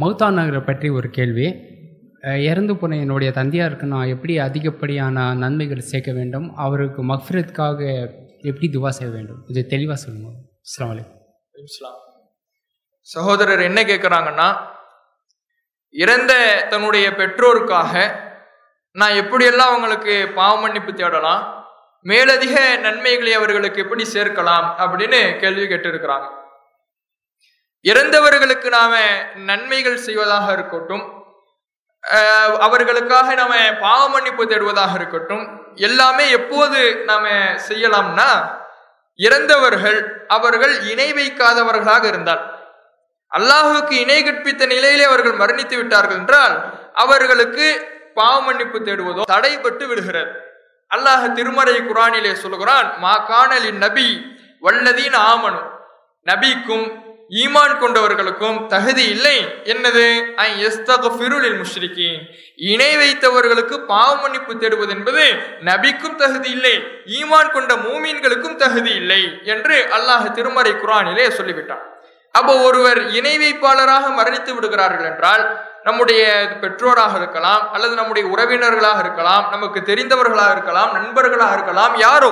மௌத்தா நகரை பற்றி ஒரு கேள்வி. இறந்து போன என்னுடைய தந்தையாருக்கு நான் எப்படி அதிகப்படியான நன்மைகள் சேர்க்க வேண்டும்? அவருக்கு மஃப்ரத்துக்காக எப்படி துவா செய்ய வேண்டும்? இது தெளிவாக சொல்லுங்கள் அஸ்ஸலாமு அலைக்கும். சகோதரர் என்ன கேட்குறாங்கன்னா இறந்த தன்னுடைய பெற்றோருக்காக நான் எப்படியெல்லாம் அவங்களுக்கு பாவ மன்னிப்பு தேடலாம் மேலதிக நன்மைகளை அவர்களுக்கு எப்படி சேர்க்கலாம் அப்படின்னு கேள்வி கேட்டிருக்கிறாங்க. இறந்தவர்களுக்கு நாம நன்மைகள் செய்வதாக இருக்கட்டும் அவர்களுக்காக நாம பாவ மன்னிப்பு தேடுவதாக இருக்கட்டும் எல்லாமே எப்போது நாம செய்யலாம்னா இறந்தவர்கள் அவர்கள் இணை வைக்காதவர்களாக இருந்தால் அல்லாஹுக்கு இணை கற்பித்த நிலையிலே அவர்கள் மரணித்து விட்டார்கள் என்றால் அவர்களுக்கு பாவ மன்னிப்பு தேடுவதோ தடைபட்டு விடுகிறது. அல்லாஹ் திருமறை குரானிலே சொல்கிறான் மா காணலின் நபி வல்லதீன் ஆமனு. நபிக்கும் ஈமான் கொண்டவர்களுக்கும் தகுதி இல்லை. என்னது? எஸ்தகிருளில் இணை வைத்தவர்களுக்கு பாவ மன்னிப்பு தேடுவது என்பது நபிக்கும் தகுதி இல்லை. ஈமான் கொண்ட மூமீன்களுக்கும் தகுதி இல்லை என்று அல்லாஹ் திருமறை குரானிலே சொல்லிவிட்டான். அப்போ ஒருவர் இணை வைப்பாளராக மரணித்து விடுகிறார்கள் என்றால் நம்முடைய பெற்றோராக இருக்கலாம் அல்லது நம்முடைய உறவினர்களாக இருக்கலாம் நமக்கு தெரிந்தவர்களாக இருக்கலாம் நண்பர்களாக இருக்கலாம் யாரோ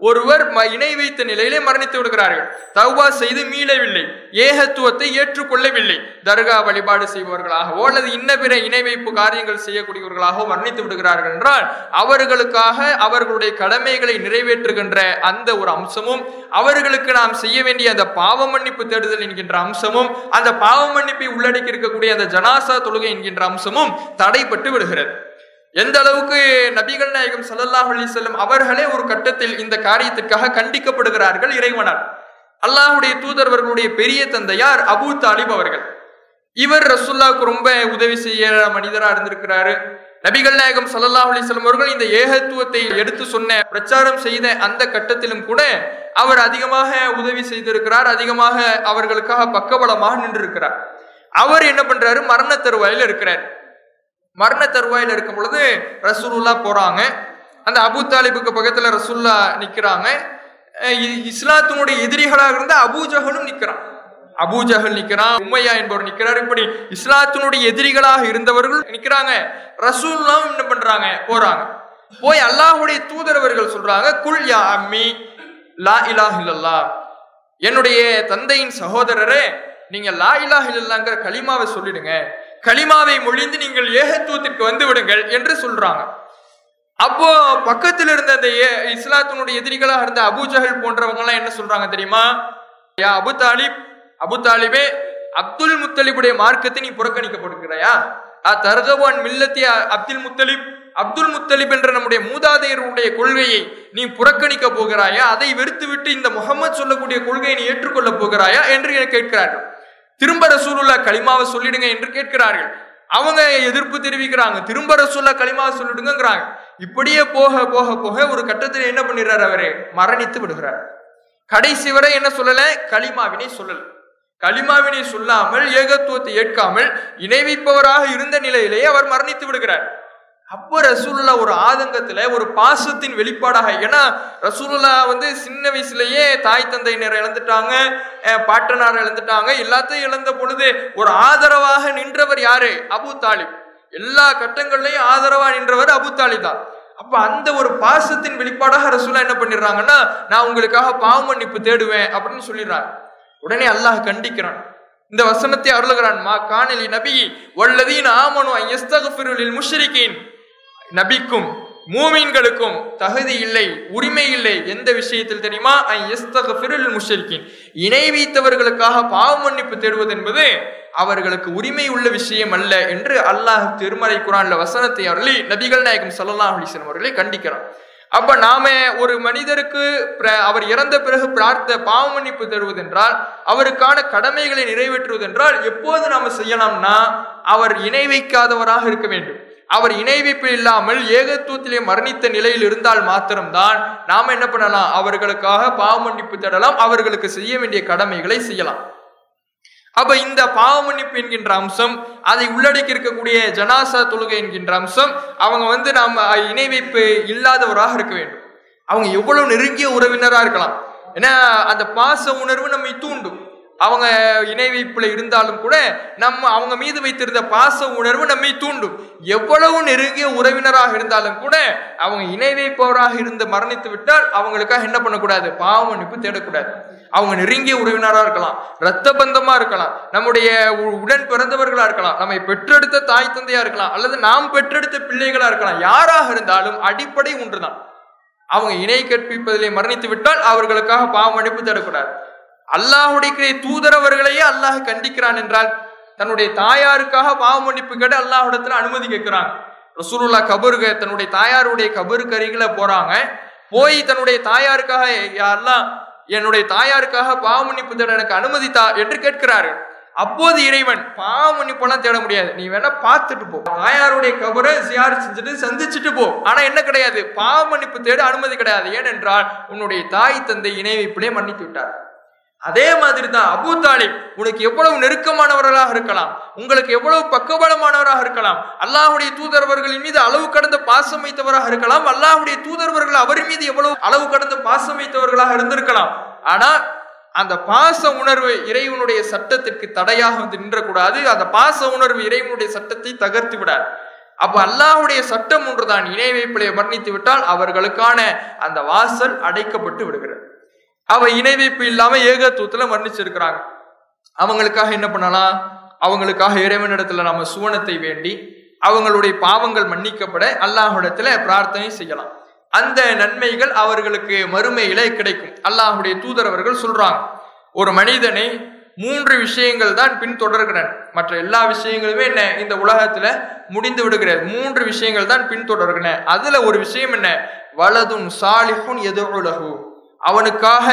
ஒருவர் ம- இணை வைத்த நிலையிலே மரணித்து விடுகிறார்கள். தௌபா செய்து மீளவில்லை. ஏகத்துவத்தை ஏற்றுக்கொள்ளவில்லை. தர்கா வழிபாடு செய்பவர்களாகவோ அல்லது இன்ன பிற இணை வைப்பு காரியங்கள் செய்யக்கூடியவர்களாகவோ மரணித்து விடுகிறார்கள் என்றால் அவர்களுக்காக அவர்களுடைய கடமைகளை நிறைவேற்றுகின்ற அந்த ஒரு அம்சமும் அவர்களுக்கு நாம் செய்ய வேண்டிய அந்த பாவ மன்னிப்பு தேடுதல் என்கின்ற அம்சமும் அந்த பாவ மன்னிப்பை உள்ளடக்கி இருக்கக்கூடிய அந்த ஜனாசா தொழுகை என்கின்ற அம்சமும் தடைப்பட்டு விடுகிறது. எந்த அளவுக்கு நபிகள் நாயகம் சல்லல்லாஹ் அலி செல்லும் அவர்களே ஒரு கட்டத்தில் இந்த காரியத்திற்காக கண்டிக்கப்படுகிறார்கள் இறைவனால். அல்லாஹ்வுடைய தூதர்வர்களுடைய பெரிய தந்தையார் அபூ தாலிப் அவர்கள். இவர் ரசுல்லாவுக்கு ரொம்ப உதவி செய்ய மனிதராக இருந்திருக்கிறாரு. நபிகள் நாயகம் ஸல்லல்லாஹு அலைஹி செல்லும் அவர்கள் இந்த ஏகத்துவத்தை எடுத்து சொன்ன பிரச்சாரம் செய்த அந்த கட்டத்திலும் கூட அவர் அதிகமாக உதவி செய்திருக்கிறார். அதிகமாக அவர்களுக்காக பக்கபலமாக நின்றிருக்கிறார். அவர் என்ன பண்றாரு? மரண தருவாயில் இருக்கிறார். மரண தருவாயில் இருக்கும் பொழுது ரசூலுல்லா போறாங்க. அந்த அபு தாலிபுக்கு பக்கத்துல ரசூல்லா நிக்கிறாங்க. இ- இஸ்லாத்தினுடைய எதிரிகளாக இருந்த அபூஜஹலும் நிக்கிறான். அபூஜகல் நிக்கிறான் உம்மையா என்பவர் நிக்கிறார். இப்படி இஸ்லாத்தினுடைய எதிரிகளாக இருந்தவர்கள் நிக்கிறாங்க. ரசூல்லாம் என்ன பண்றாங்க? போறாங்க. போய் அல்லாஹுடைய தூதரவர்கள் சொல்றாங்க குல் யா அம்மி லா இலாஹ இல்லல்லாஹ். என்னுடைய தந்தையின் சகோதரரே நீங்க லா இலாஹ இல்லல்லாங்கிற கலிமாவை சொல்லிடுங்க. கலிமாவை மொழிந்து நீங்கள் ஏகத்துவத்திற்கு வந்து விடுங்கள் என்று சொல்றாங்க. அப்போ பக்கத்தில் இருந்த அந்த ஏ- இஸ்லாத்தினுடைய எதிரிகளாக இருந்த அபூஜஹல் போன்றவங்க எல்லாம் என்ன சொல்றாங்க தெரியுமா? யா அபு தாலிப் அபு தாலிபே அப்துல் முத்தலிபுடைய மார்க்கத்தை நீ புறக்கணிக்கப்படுகிறாயா? ஆ தர்கவான் மில்லத்திய அப்துல் முத்தலிப் அப்துல் முத்தலிப் என்ற நம்முடைய மூதாதையருடைய கொள்கையை நீ புறக்கணிக்க போகிறாயா? அதை வெறுத்துவிட்டு இந்த முகமது சொல்லக்கூடிய கொள்கையை நீ ஏற்றுக்கொள்ள போகிறாயா? என்று கேட்கிறார்கள். திரும்ப ரசூலுல்லா களிமாவை சொல்லிடுங்க என்று கேட்கிறார்கள். அவங்க எதிர்ப்பு தெரிவிக்கிறாங்க. திரும்ப ரசூல்லா களிமாவை சொல்லிடுங்கிறாங்க இப்படியே போக போக போக ஒரு கட்டத்தில் என்ன பண்ணிடுறாரு அவரு? மரணித்து விடுகிறார். கடைசி வரை என்ன சொல்லல? களிமாவினை சொல்லல. களிமாவினை சொல்லாமல் ஏகத்துவத்தை ஏற்காமல் இணை வைப்பவராக இருந்த நிலையிலேயே அவர் மரணித்து விடுகிறார். அப்போ ரசூலுல்லா ஒரு ஆதங்கத்துல ஒரு பாசத்தின் வெளிப்பாடாக ஏன்னா ரசூலுல்லா வந்து சின்ன வயசுலயே தாய் தந்தையினர் இழந்துட்டாங்க பாட்டனார் இழந்துட்டாங்க எல்லாத்தையும் இழந்த பொழுது ஒரு ஆதரவாக நின்றவர் யாரு? அபு தாலிப். எல்லா கட்டங்கள்லயும் ஆதரவா நின்றவர் அபு தாலிப் தான். அப்ப அந்த ஒரு பாசத்தின் வெளிப்பாடாக ரசூலா என்ன பண்ணிடுறாங்கன்னா நான் உங்களுக்காக பாவ மன்னிப்பு தேடுவேன் அப்படின்னு சொல்லிடுறாங்க உடனே அல்லாஹ் கண்டிக்கிறான். இந்த வசனத்தை அருளுகிறான் மா காணலி நபி வல்லதீன் ஆமனு ஐயஸ்தகஃபிருலில் முஷ்ரிகீன். நபிக்கும் மூமீன்களுக்கும் தகுதி இல்லை உரிமை இல்லை எந்த விஷயத்தில் தெரியுமா? முஷரிக்கின் இணை வைத்தவர்களுக்காக பாவ மன்னிப்பு தேடுவது என்பது அவர்களுக்கு உரிமை உள்ள விஷயம் அல்ல என்று அல்லாஹ் திருமறை குரான்ல வசனத்தை அருளி நபிகள் நாயகம் ஸல்லல்லாஹு அலைஹி அவர்களை கண்டிக்கிறான். அப்ப நாம ஒரு மனிதருக்கு பிர- அவர் இறந்த பிறகு பிரார்த்த பாவ மன்னிப்பு தருவதென்றால் அவருக்கான கடமைகளை நிறைவேற்றுவதென்றால் எப்போது நாம செய்யலாம்னா அவர் இணை வைக்காதவராக இருக்க வேண்டும். அவர் இணைவிப்பு இல்லாமல் ஏகத்துவத்திலே மரணித்த நிலையில் இருந்தால் மாத்திரம்தான் நாம என்ன பண்ணலாம்? அவர்களுக்காக பாவமன்னிப்பு தேடலாம் அவர்களுக்கு செய்ய வேண்டிய கடமைகளை செய்யலாம். அப்ப இந்த பாவமன்னிப்பு என்கின்ற அம்சம் அதை உள்ளடக்கி இருக்கக்கூடிய ஜனாசா தொழுகை என்கின்ற அம்சம் அவங்க வந்து நாம் இணை வைப்பு இல்லாதவராக இருக்க வேண்டும். அவங்க எவ்வளவு நெருங்கிய உறவினராக இருக்கலாம். ஏன்னா அந்த பாச உணர்வு நம்மை தூண்டும். அவங்க இணை வைப்பில் இருந்தாலும் கூட நம்ம அவங்க மீது வைத்திருந்த பாச உணர்வு நம்மை தூண்டும். எவ்வளவு நெருங்கிய உறவினராக இருந்தாலும் கூட அவங்க இணை வைப்பவராக இருந்து மரணித்து விட்டால் அவங்களுக்காக என்ன பண்ணக்கூடாது? பாவ மன்னிப்பு தேடக்கூடாது. அவங்க நெருங்கிய உறவினராக இருக்கலாம். இரத்த பந்தமா இருக்கலாம். நம்முடைய உ- உடன் பிறந்தவர்களா இருக்கலாம். நம்மை பெற்றெடுத்த தாய் தந்தையா இருக்கலாம். அல்லது நாம் பெற்றெடுத்த பிள்ளைகளா இருக்கலாம். யாராக இருந்தாலும் அடிப்படை ஒன்றுதான். அவங்க இணை கற்பிப்பதிலே மரணித்து விட்டால் அவர்களுக்காக பாவ மன்னிப்பு தேடக்கூடாது. அல்லாஹுடைய தூதரவர்களையே அல்லாஹ் கண்டிக்கிறான் என்றால் தன்னுடைய தாயாருக்காக பாவ மன்னிப்பு கேட்டு அல்லாஹ்விடத்துல அனுமதி கேட்கிறாங்க ரசூலுல்லா கபருக்கு தன்னுடைய தாயாருடைய கபருக்கு அருகில போறாங்க. போய் தன்னுடைய தாயாருக்காக யாரெல்லாம் என்னுடைய தாயாருக்காக பாவ மன்னிப்பு தேட எனக்கு அனுமதித்தா? என்று கேட்கிறாரு. அப்போது இறைவன் பாவ மன்னிப்பெல்லாம் தேட முடியாது. நீ வேணா பார்த்துட்டு போ. தாயாருடைய கபரை சியார் செஞ்சுட்டு சந்திச்சுட்டு போ. ஆனா என்ன கிடையாது? பாவ மன்னிப்பு தேட அனுமதி கிடையாது. ஏனென்றால் உன்னுடைய தாய் தந்தை இணை வைப்பிலே மன்னித்து விட்டார். அதே மாதிரி தான் அபு தாலிப் உனக்கு எவ்வளவு நெருக்கமானவர்களாக இருக்கலாம் உங்களுக்கு எவ்வளவு பக்கபலமானவராக இருக்கலாம் அல்லாஹுடைய தூதரவர்களின் மீது அளவு கடந்த பாசம் வைத்தவராக இருக்கலாம் அல்லாஹுடைய தூதரவர்கள் அவர் மீது எவ்வளவு அளவு கடந்த பாசம் வைத்தவர்களாக இருந்திருக்கலாம். ஆனா அந்த பாச உணர்வு இறைவனுடைய சட்டத்திற்கு தடையாக வந்து நின்றக்கூடாது அந்த பாச உணர்வு இறைவனுடைய சட்டத்தை தகர்த்து விடாது. அப்ப அல்லாஹுடைய சட்டம் ஒன்றுதான் இணை வைப்பிலே மரணித்து விட்டால் அவர்களுக்கான அந்த வாசல் அடைக்கப்பட்டு விடுகிறது. அவன் இணை வைப்பு இல்லாம ஏகத்துவத்துல மரணிச்சிருக்கிறாங்க அவங்களுக்காக என்ன பண்ணலாம்? அவங்களுக்காக இறைவனிடத்துல நம்ம சுவனத்தை வேண்டி அவங்களுடைய பாவங்கள் மன்னிக்கப்பட அல்லாஹ்விடத்துல பிரார்த்தனை செய்யலாம். அந்த நன்மைகள் அவர்களுக்கு மறுமையில கிடைக்கும். அல்லாஹுடைய தூதர் அவர்கள் சொல்றாங்க. ஒரு மனிதனை மூன்று விஷயங்கள் தான் பின்தொடர்கிறன. மற்ற எல்லா விஷயங்களுமே என்ன? இந்த உலகத்துல முடிந்து விடுகிறது. மூன்று விஷயங்கள் தான் பின்தொடர்கின்றன அதுல ஒரு விஷயம் என்ன? வலதும் சாலிஹும் எதிர் எதுலகு அவனுக்காக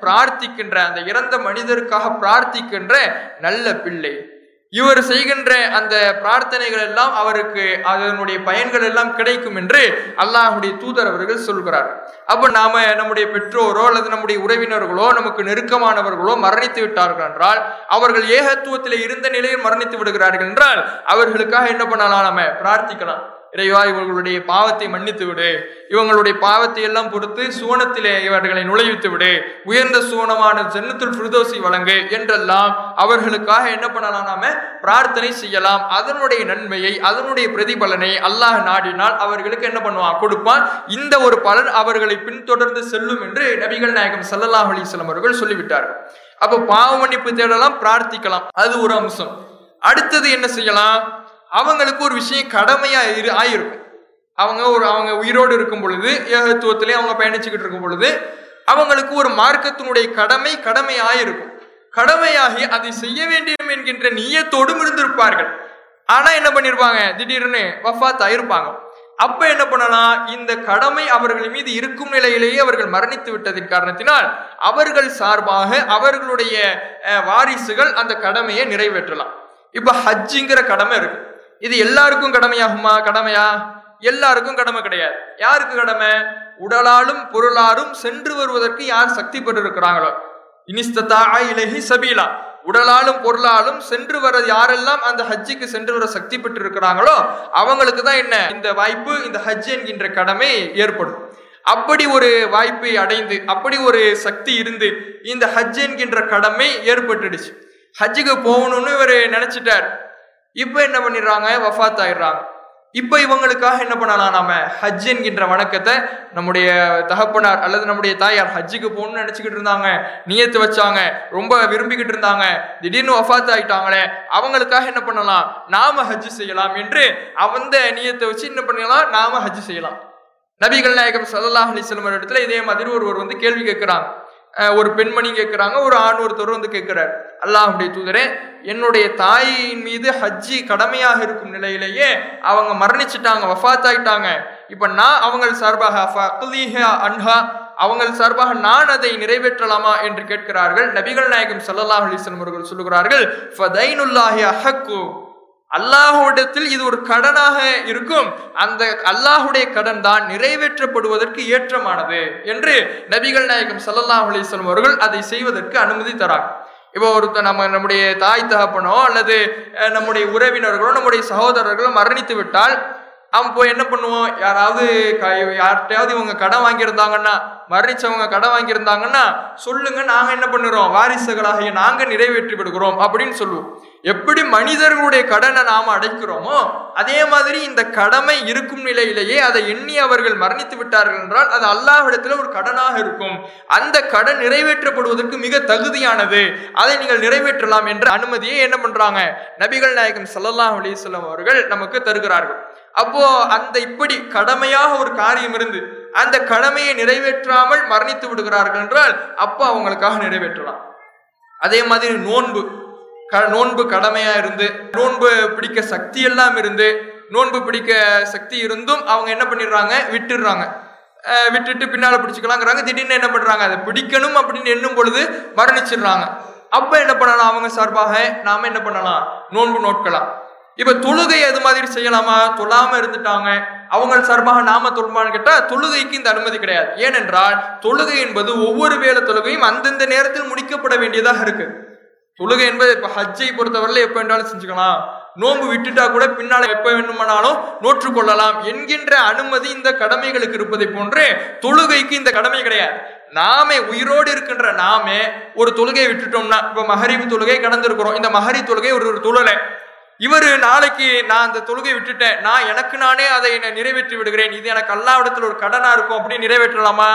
பிரார்த்திக்கின்ற அந்த இறந்த மனிதருக்காக பிரார்த்திக்கின்ற நல்ல பிள்ளை. இவர் செய்கின்ற அந்த பிரார்த்தனைகள் எல்லாம் அவருக்கு அதனுடைய பயன்கள் எல்லாம் கிடைக்கும் என்று அல்லாஹுடைய தூதர் அவர்கள் சொல்கிறார். அப்ப நாம நம்முடைய பெற்றோரோ அல்லது நம்முடைய உறவினர்களோ நமக்கு நெருக்கமானவர்களோ மரணித்து விட்டார்கள் என்றால் அவர்கள் ஏகத்துவத்தில் இருந்த நிலையில் மரணித்து விடுகிறார்கள் என்றால் அவர்களுக்காக என்ன பண்ணலாம் நாம? பிரார்த்திக்கலாம். இறைவா இவர்களுடைய பாவத்தை மன்னித்து விடு. இவங்களுடைய பாவத்தை எல்லாம் பொறுத்து சுவனத்திலே இவர்களை நுழைவித்து விடு. உயர்ந்த சுவனமான ஜென்னத்துள் ஃபிர்தோசி வழங்கு என்றெல்லாம் அவர்களுக்காக என்ன பண்ணலாம் நாம? பிரார்த்தனை செய்யலாம். அதனுடைய நன்மையை அதனுடைய பிரதிபலனை அல்லாஹ் நாடினால் அவர்களுக்கு என்ன பண்ணுவான்? கொடுப்பான். இந்த ஒரு பலன் அவர்களை பின்தொடர்ந்து செல்லும் என்று நபிகள் நாயகம் ஸல்லல்லாஹு அலிஸ்லாம் அவர்கள் சொல்லிவிட்டார்கள். அப்போ பாவ மன்னிப்பு தேடலாம் பிரார்த்திக்கலாம். அது ஒரு அம்சம். அடுத்தது என்ன செய்யலாம்? அவங்களுக்கு ஒரு விஷயம் கடமையா இரு ஆயிருக்கும் அவங்க ஒரு அவங்க உயிரோடு இருக்கும் பொழுது ஏகத்துவத்திலே அவங்க பயணிச்சுக்கிட்டு இருக்கும் பொழுது அவங்களுக்கு ஒரு மார்க்கத்தினுடைய கடமை கடமை ஆயிருக்கும் கடமையாகி அதை செய்ய வேண்டும் என்கின்ற நீயத்தோடும் இருந்திருப்பார்கள். ஆனா என்ன பண்ணிருப்பாங்க? திடீர்னு வஃபாத் ஆயிருப்பாங்க அப்ப என்ன பண்ணலாம்? இந்த கடமை அவர்கள் மீது இருக்கும் நிலையிலேயே அவர்கள் மரணித்து விட்டதின் காரணத்தினால் அவர்கள் சார்பாக அவர்களுடைய வாரிசுகள் அந்த கடமையை நிறைவேற்றலாம். இப்ப ஹஜ்ஜிங்கிற கடமை இருக்கு. இது எல்லாருக்கும் கடமையாகுமா? கடமையா? எல்லாருக்கும் கடமை கிடையாது. யாருக்கு கடமை? உடலாலும் பொருளாலும் சென்று வருவதற்கு யார் சக்தி பெற்றிருக்கிறாங்களோ இனிஸ்ததா இலகி சபீலா. உடலாலும் பொருளாலும் சென்று வர யாரெல்லாம் அந்த ஹஜ்ஜுக்கு சென்று வர சக்தி பெற்றிருக்கிறாங்களோ அவங்களுக்கு தான் என்ன? இந்த வாய்ப்பு இந்த ஹஜ் என்கின்ற கடமை ஏற்படும். அப்படி ஒரு வாய்ப்பை அடைந்து அப்படி ஒரு சக்தி இருந்து இந்த ஹஜ் என்கின்ற கடமை ஏற்பட்டுடுச்சு. ஹஜ்ஜுக்கு போகணும்னு இவர் நினைச்சிட்டார். இப்போ என்ன பண்ணிடுறாங்க? வஃபாத் ஆயிடுறாங்க இப்போ இவங்களுக்காக என்ன பண்ணலாம் நாம? ஹஜ் என்கின்ற வணக்கத்தை நம்முடைய தகப்பனார் அல்லது நம்முடைய தாயார் ஹஜ்ஜுக்கு போகணும்னு நினச்சிக்கிட்டு இருந்தாங்க. நியத்து வச்சாங்க. ரொம்ப விரும்பிக்கிட்டு இருந்தாங்க. திடீர்னு வஃபாத் ஆகிட்டாங்களே அவங்களுக்காக என்ன பண்ணலாம்? நாம ஹஜ் செய்யலாம் என்று அந்த நியத்தை வச்சு என்ன பண்ணலாம் நாம ஹஜ் செய்யலாம். நபிகள் நாயகம் ஸல்லல்லாஹு அலைஹி இடத்துல இதே மாதிரி ஒருவர் வந்து கேள்வி கேட்குறாங்க. ஒரு பெண்மணி கேட்குறாங்க. ஒரு ஆண் ஒருத்தர் வந்து கேட்குறாரு. அல்லாஹுடைய தூதரே என்னுடைய தாயின் மீது ஹஜ்ஜி கடமையாக இருக்கும் நிலையிலேயே அவங்க மரணிச்சிட்டாங்க வஃத்தாயிட்டாங்க. இப்போ இப்ப நான் அவங்கள் சார்பாக அன்ஹா அவங்கள் சார்பாக நான் அதை நிறைவேற்றலாமா என்று கேட்கிறார்கள். நபிகள் நாயகம் சல்லல்லாஹ் அலிசன் அவர்கள் சொல்லுகிறார்கள் அல்லாஹுடத்தில் இது ஒரு கடனாக இருக்கும். அந்த அல்லாஹுடைய கடன் தான் நிறைவேற்றப்படுவதற்கு ஏற்றமானது என்று நபிகள் நாயகம் சல்லல்லாஹ் அலிசன் அவர்கள் அதை செய்வதற்கு அனுமதி தராங்க இப்போ ஒருத்தர் நம்ம நம்முடைய தாய் தகப்பனோ அல்லது நம்முடைய உறவினர்களோ நம்முடைய சகோதரர்களோ மரணித்து விட்டால் அவன் போய் என்ன பண்ணுவோம் யாராவது க- யார்கிட்டயாவது இவங்க கடன் வாங்கியிருந்தாங்கன்னா மரணிச்சவங்க கடன் வாங்கியிருந்தாங்கன்னா சொல்லுங்க நாங்க என்ன பண்ணுறோம்? வாரிசுகளாகிய நாங்க நிறைவேற்றி விடுகிறோம் அப்படின்னு சொல்லுவோம். எப்படி மனிதர்களுடைய கடனை நாம அடைக்கிறோமோ அதே மாதிரி இந்த கடமை இருக்கும் நிலையிலேயே அதை எண்ணி அவர்கள் மரணித்து விட்டார்கள் என்றால் அது அல்லாஹிடத்தில் ஒரு கடனாக இருக்கும். அந்த கடன் நிறைவேற்றப்படுவதற்கு மிக தகுதியானது. அதை நீங்கள் நிறைவேற்றலாம் என்ற அனுமதியை என்ன பண்றாங்க? நபிகள் நாயகம் ஸல்லல்லாஹு அலைஹி அவர்கள் நமக்கு தருகிறார்கள். அப்போ அந்த இப்படி கடமையாக ஒரு காரியம் இருந்து அந்த கடமையை நிறைவேற்றாமல் மரணித்து விடுகிறார்கள் என்றால் அப்போ அவங்களுக்காக நிறைவேற்றலாம். அதே மாதிரி நோன்பு. க நோன்பு கடமையா இருந்து நோன்பு பிடிக்க சக்தி எல்லாம் இருந்து நோன்பு பிடிக்க சக்தி இருந்தும் அவங்க என்ன பண்ணிடுறாங்க? விட்டுடுறாங்க. விட்டுட்டு பின்னால் பிடிச்சிக்கலாங்கிறாங்க. திடீர்னு என்ன பண்ணுறாங்க அதை பிடிக்கணும் அப்படின்னு எண்ணும் பொழுது மரணிச்சிடுறாங்க. அப்போ என்ன பண்ணலாம் அவங்க சார்பாக நாம் என்ன பண்ணலாம்? நோன்பு நோட்கலாம் இப்ப தொழுகை அது மாதிரி செய்யலாமா? தொழாம இருந்துட்டாங்க. அவங்க சார்பாக நாம தொழுமான்னு கேட்டா தொழுகைக்கு இந்த அனுமதி கிடையாது. ஏனென்றால் தொழுகை என்பது ஒவ்வொரு வேலை தொழுகையும் அந்தந்த நேரத்தில் முடிக்கப்பட வேண்டியதாக இருக்கு. தொழுகை என்பது இப்ப ஹஜ்ஜை பொறுத்தவரையில எப்ப என்றாலும் செஞ்சுக்கலாம். நோன்பு விட்டுட்டா கூட பின்னால எப்ப வேண்டுமானாலும் நோற்று கொள்ளலாம் என்கின்ற அனுமதி இந்த கடமைகளுக்கு இருப்பதை போன்று தொழுகைக்கு இந்த கடமை கிடையாது. நாமே உயிரோடு இருக்கின்ற நாமே ஒரு தொழுகையை விட்டுட்டோம்னா இப்ப மகரிவு தொழுகை கடந்திருக்கிறோம். இந்த மகரி தொழுகை ஒரு ஒரு தொழலை இவர் நாளைக்கு நான் அந்த தொழுகை விட்டுட்டேன். நான் எனக்கு நானே அதை என்னை நிறைவேற்றி விடுகிறேன். இது எனக்கு அல்லாவிடத்தில் ஒரு கடனா இருக்கும். அப்படி நிறைவேற்றலாமா?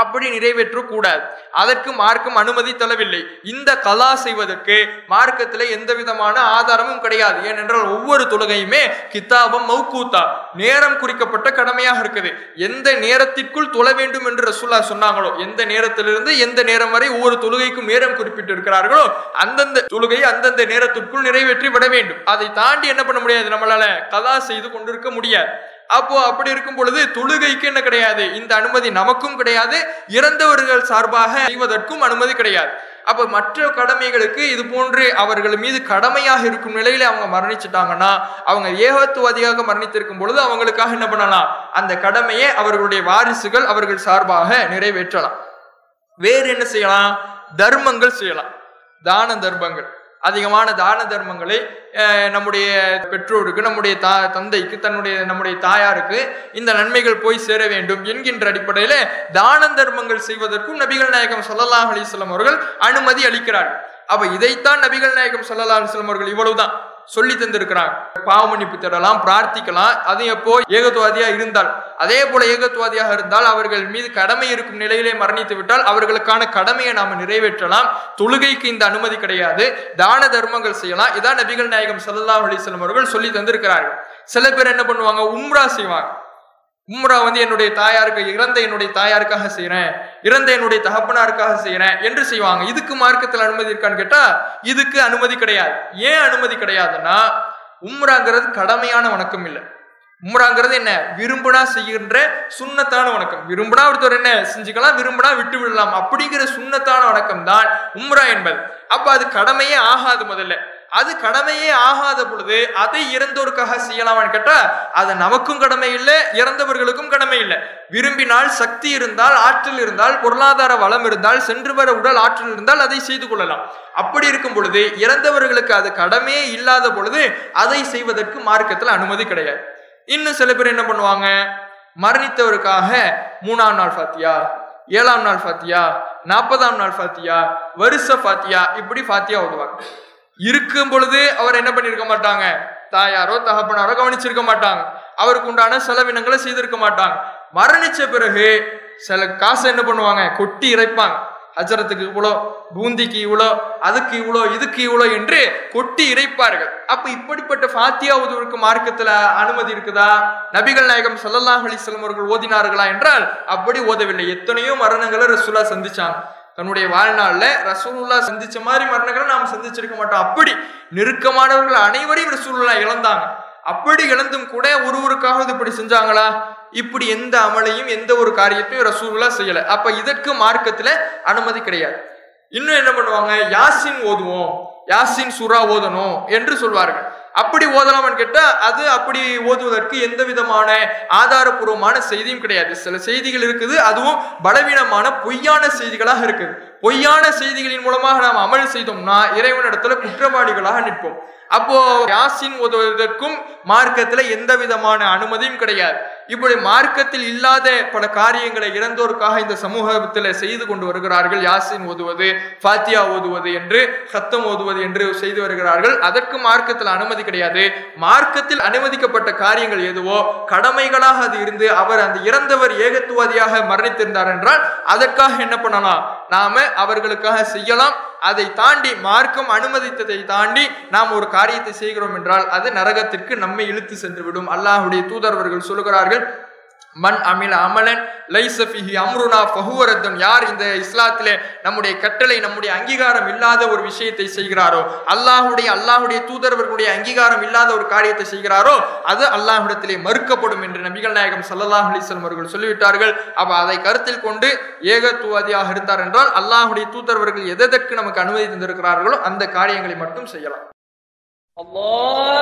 அப்படி நிறைவேற்ற கூடாது அதற்கு மார்க்கம் அனுமதி தரவில்லை இந்த கலா செய்வதற்கு மார்க்கத்தில் எந்த விதமான ஆதாரமும் கிடையாது. ஏனென்றால் ஒவ்வொரு தொழுகையுமே கித்தாபம் மௌக்கூத்தா நேரம் குறிக்கப்பட்ட கடமையாக இருக்குது. எந்த நேரத்திற்குள் தொழ வேண்டும் என்று ரசூல்லா சொன்னாங்களோ எந்த நேரத்திலிருந்து எந்த நேரம் வரை ஒவ்வொரு தொழுகைக்கும் நேரம் குறிப்பிட்டு இருக்கிறார்களோ அந்தந்த தொழுகையை அந்தந்த நேரத்திற்குள் நிறைவேற்றி விட வேண்டும். அதை தாண்டி என்ன பண்ண முடியாது? நம்மளால கலா செய்து கொண்டிருக்க முடியாது. அப்போ அப்படி இருக்கும் பொழுது தொழுகைக்கு என்ன கிடையாது? இந்த அனுமதி நமக்கும் கிடையாது. இறந்தவர்கள் சார்பாக செய்வதற்கும் அனுமதி கிடையாது. அப்ப மற்ற கடமைகளுக்கு இது போன்று அவர்கள் மீது கடமையாக இருக்கும் நிலையில அவங்க மரணிச்சிட்டாங்கன்னா அவங்க ஏகத்துவாதியாக மரணித்திருக்கும் பொழுது அவங்களுக்காக என்ன பண்ணலாம்? அந்த கடமையை அவர்களுடைய வாரிசுகள் அவர்கள் சார்பாக நிறைவேற்றலாம். வேறு என்ன செய்யலாம்? தர்மங்கள் செய்யலாம். தான தர்மங்கள். அதிகமான தான தர்மங்களை நம்முடைய பெற்றோருக்கு நம்முடைய தா தந்தைக்கு தன்னுடைய நம்முடைய தாயாருக்கு இந்த நன்மைகள் போய் சேர வேண்டும் என்கின்ற அடிப்படையில் தான தர்மங்கள் செய்வதற்கும் நபிகள் நாயகம் சொல்லலாம் அலைஹி அவர்கள் அனுமதி அளிக்கிறார்கள். அப்ப இதைத்தான் நபிகள் நாயகம் ஸல்லல்லாஹு அலைஹி அவர்கள் இவ்வளவுதான். சொல்லி தந்திருக்கிறாங்க பாவ மன்னிப்பு தேடலாம் பிரார்த்திக்கலாம். அது எப்போ? ஏகத்துவாதியா இருந்தால். அதே போல ஏகத்துவாதியாக இருந்தால் அவர்கள் மீது கடமை இருக்கும் நிலையிலே மரணித்து விட்டால் அவர்களுக்கான கடமையை நாம நிறைவேற்றலாம். தொழுகைக்கு இந்த அனுமதி கிடையாது. தான தர்மங்கள் செய்யலாம். இதான் நபிகள் நாயகம் சல்லா அலிஸ்லம் அவர்கள் சொல்லி தந்திருக்கிறார்கள். சில பேர் என்ன பண்ணுவாங்க? உம்ரா செய்வாங்க. உம்ரா வந்து என்னுடைய தாயாருக்கு இறந்த என்னுடைய தாயாருக்காக செய்கிறேன் இறந்த என்னுடைய தகப்பனாருக்காக செய்கிறேன் என்று செய்வாங்க. இதுக்கு மார்க்கத்தில் அனுமதி இருக்கான்னு கேட்டா இதுக்கு அனுமதி கிடையாது. ஏன் அனுமதி கிடையாதுன்னா உம்ராங்கிறது கடமையான வணக்கம் இல்லை. உம்ராங்கிறது என்ன? விரும்பினா செய்கின்ற சுண்ணத்தான வணக்கம். விரும்பினா ஒருத்தர் என்ன செஞ்சுக்கலாம் விரும்பினா விட்டு விடலாம். அப்படிங்கிற சுண்ணத்தான வணக்கம் தான் உம்ரா என்பது. அப்ப அது கடமையே ஆகாது முதல்ல. அது கடமையே ஆகாத பொழுது அதை இறந்தோருக்காக செய்யலாமான்னு கேட்டா அது நமக்கும் கடமை இல்லை இறந்தவர்களுக்கும் கடமை இல்லை. விரும்பினால் சக்தி இருந்தால் ஆற்றல் இருந்தால் பொருளாதார வளம் இருந்தால் சென்று வர உடல் ஆற்றல் இருந்தால் அதை செய்து கொள்ளலாம். அப்படி இருக்கும் பொழுது இறந்தவர்களுக்கு அது கடமையே இல்லாத பொழுது அதை செய்வதற்கு மார்க்கத்தில் அனுமதி கிடையாது. இன்னும் சில பேர் என்ன பண்ணுவாங்க? மரணித்தவருக்காக மூணாம் நாள் ஃபாத்தியா ஏழாம் நாள் ஃபாத்தியா நாற்பதாம் நாள் ஃபாத்தியா வருஷ ஃபாத்தியா இப்படி ஃபாத்தியா ஓதுவாங்க இருக்கும் பொழுது அவர் என்ன பண்ணியிருக்க மாட்டாங்க? தாயாரோ தகப்பனாரோ கவனிச்சிருக்க மாட்டாங்க. அவருக்கு உண்டான செலவினங்களை செய்திருக்க மாட்டாங்க. மரணிச்ச பிறகு சில காசை என்ன பண்ணுவாங்க? கொட்டி இறைப்பாங்க. அஜரத்துக்கு இவ்வளோ பூந்திக்கு இவ்வளோ அதுக்கு இவ்வளோ இதுக்கு இவ்வளோ என்று கொட்டி இறைப்பார்கள். அப்ப இப்படிப்பட்ட ஃபாத்தியா உதவிற்கு மார்க்கத்துல அனுமதி இருக்குதா? நபிகள் நாயகம் சல்லல்லாஹ் அலிஸ்லம் அவர்கள் ஓதினார்களா என்றால் அப்படி ஓதவில்லை. எத்தனையோ மரணங்களை ரசூலா சந்திச்சாங்க. தன்னுடைய வாழ்நாளில் ரசூலுல்லா சந்திச்ச மாதிரி மரணங்களை நாம் சந்திச்சிருக்க மாட்டோம். அப்படி நெருக்கமானவர்கள் அனைவரையும் ரசூலுல்லா இழந்தாங்க. அப்படி இழந்தும் கூட ஒருவருக்காக இப்படி செஞ்சாங்களா? இப்படி எந்த அமலையும் எந்த ஒரு காரியத்தையும் ரசூலுல்லா செய்யல. அப்ப இதற்கு மார்க்கத்துல அனுமதி கிடையாது. இன்னும் என்ன பண்ணுவாங்க? யாசின் ஓதுவோம். யாசின் சுறா ஓதணும் என்று சொல்வார்கள். அப்படி ஓதலாம்னு கேட்டால் அது அப்படி ஓதுவதற்கு எந்த விதமான ஆதாரபூர்வமான செய்தியும் கிடையாது. சில செய்திகள் இருக்குது அதுவும் பலவீனமான பொய்யான செய்திகளாக இருக்குது. பொய்யான செய்திகளின் மூலமாக நாம் அமல் செய்தோம்னா இறைவனிடத்துல குற்றவாளிகளாக நிற்போம். அப்போ யாசின் ஓதுவதற்கும் மார்க்கத்துல எந்த விதமான அனுமதியும் கிடையாது. இப்படி மார்க்கத்தில் இல்லாத பல காரியங்களை இறந்தோருக்காக இந்த சமூகத்தில் செய்து கொண்டு வருகிறார்கள். யாசின் ஓதுவது ஃபாத்தியா ஓதுவது என்று சத்தம் ஓதுவது என்று செய்து வருகிறார்கள். அதற்கு மார்க்கத்தில் அனுமதி கிடையாது. மார்க்கத்தில் அனுமதிக்கப்பட்ட காரியங்கள் எதுவோ கடமைகளாக அது இருந்து அவர் அந்த இறந்தவர் ஏகத்துவாதியாக மரணித்திருந்தார் என்றால் அதற்காக என்ன பண்ணலாம்? நாம அவர்களுக்காக செய்யலாம். அதை தாண்டி மார்க்கம் அனுமதித்ததை தாண்டி நாம் ஒரு காரியத்தை செய்கிறோம் என்றால் அது நரகத்திற்கு நம்மை இழுத்து சென்று விடும் அல்லாஹுடைய தூதர்வர்கள் சொல்லுகிறார்கள் மண் அமில அமலன் லைசபிஹி அம்ருனா ஃபஹுவரத்தன் யார் இந்த இஸ்லாத்திலே நம்முடைய கட்டளை நம்முடைய அங்கீகாரம் இல்லாத ஒரு விஷயத்தை செய்கிறாரோ அல்லாஹுடைய அல்லாஹுடைய தூதரவர்களுடைய அங்கீகாரம் இல்லாத ஒரு காரியத்தை செய்கிறாரோ அது அல்லாஹுடத்திலே மறுக்கப்படும் என்று நபிகள் நாயகம் சல்லாஹ் அலிஸ்லம் அவர்கள் சொல்லிவிட்டார்கள். அப்போ அதை கருத்தில் கொண்டு ஏகத்துவாதியாக இருந்தார் என்றால் அல்லாஹுடைய தூதரவர்கள் எதற்கு நமக்கு அனுமதி தந்திருக்கிறார்களோ அந்த காரியங்களை மட்டும் செய்யலாம். அல்லாஹ்!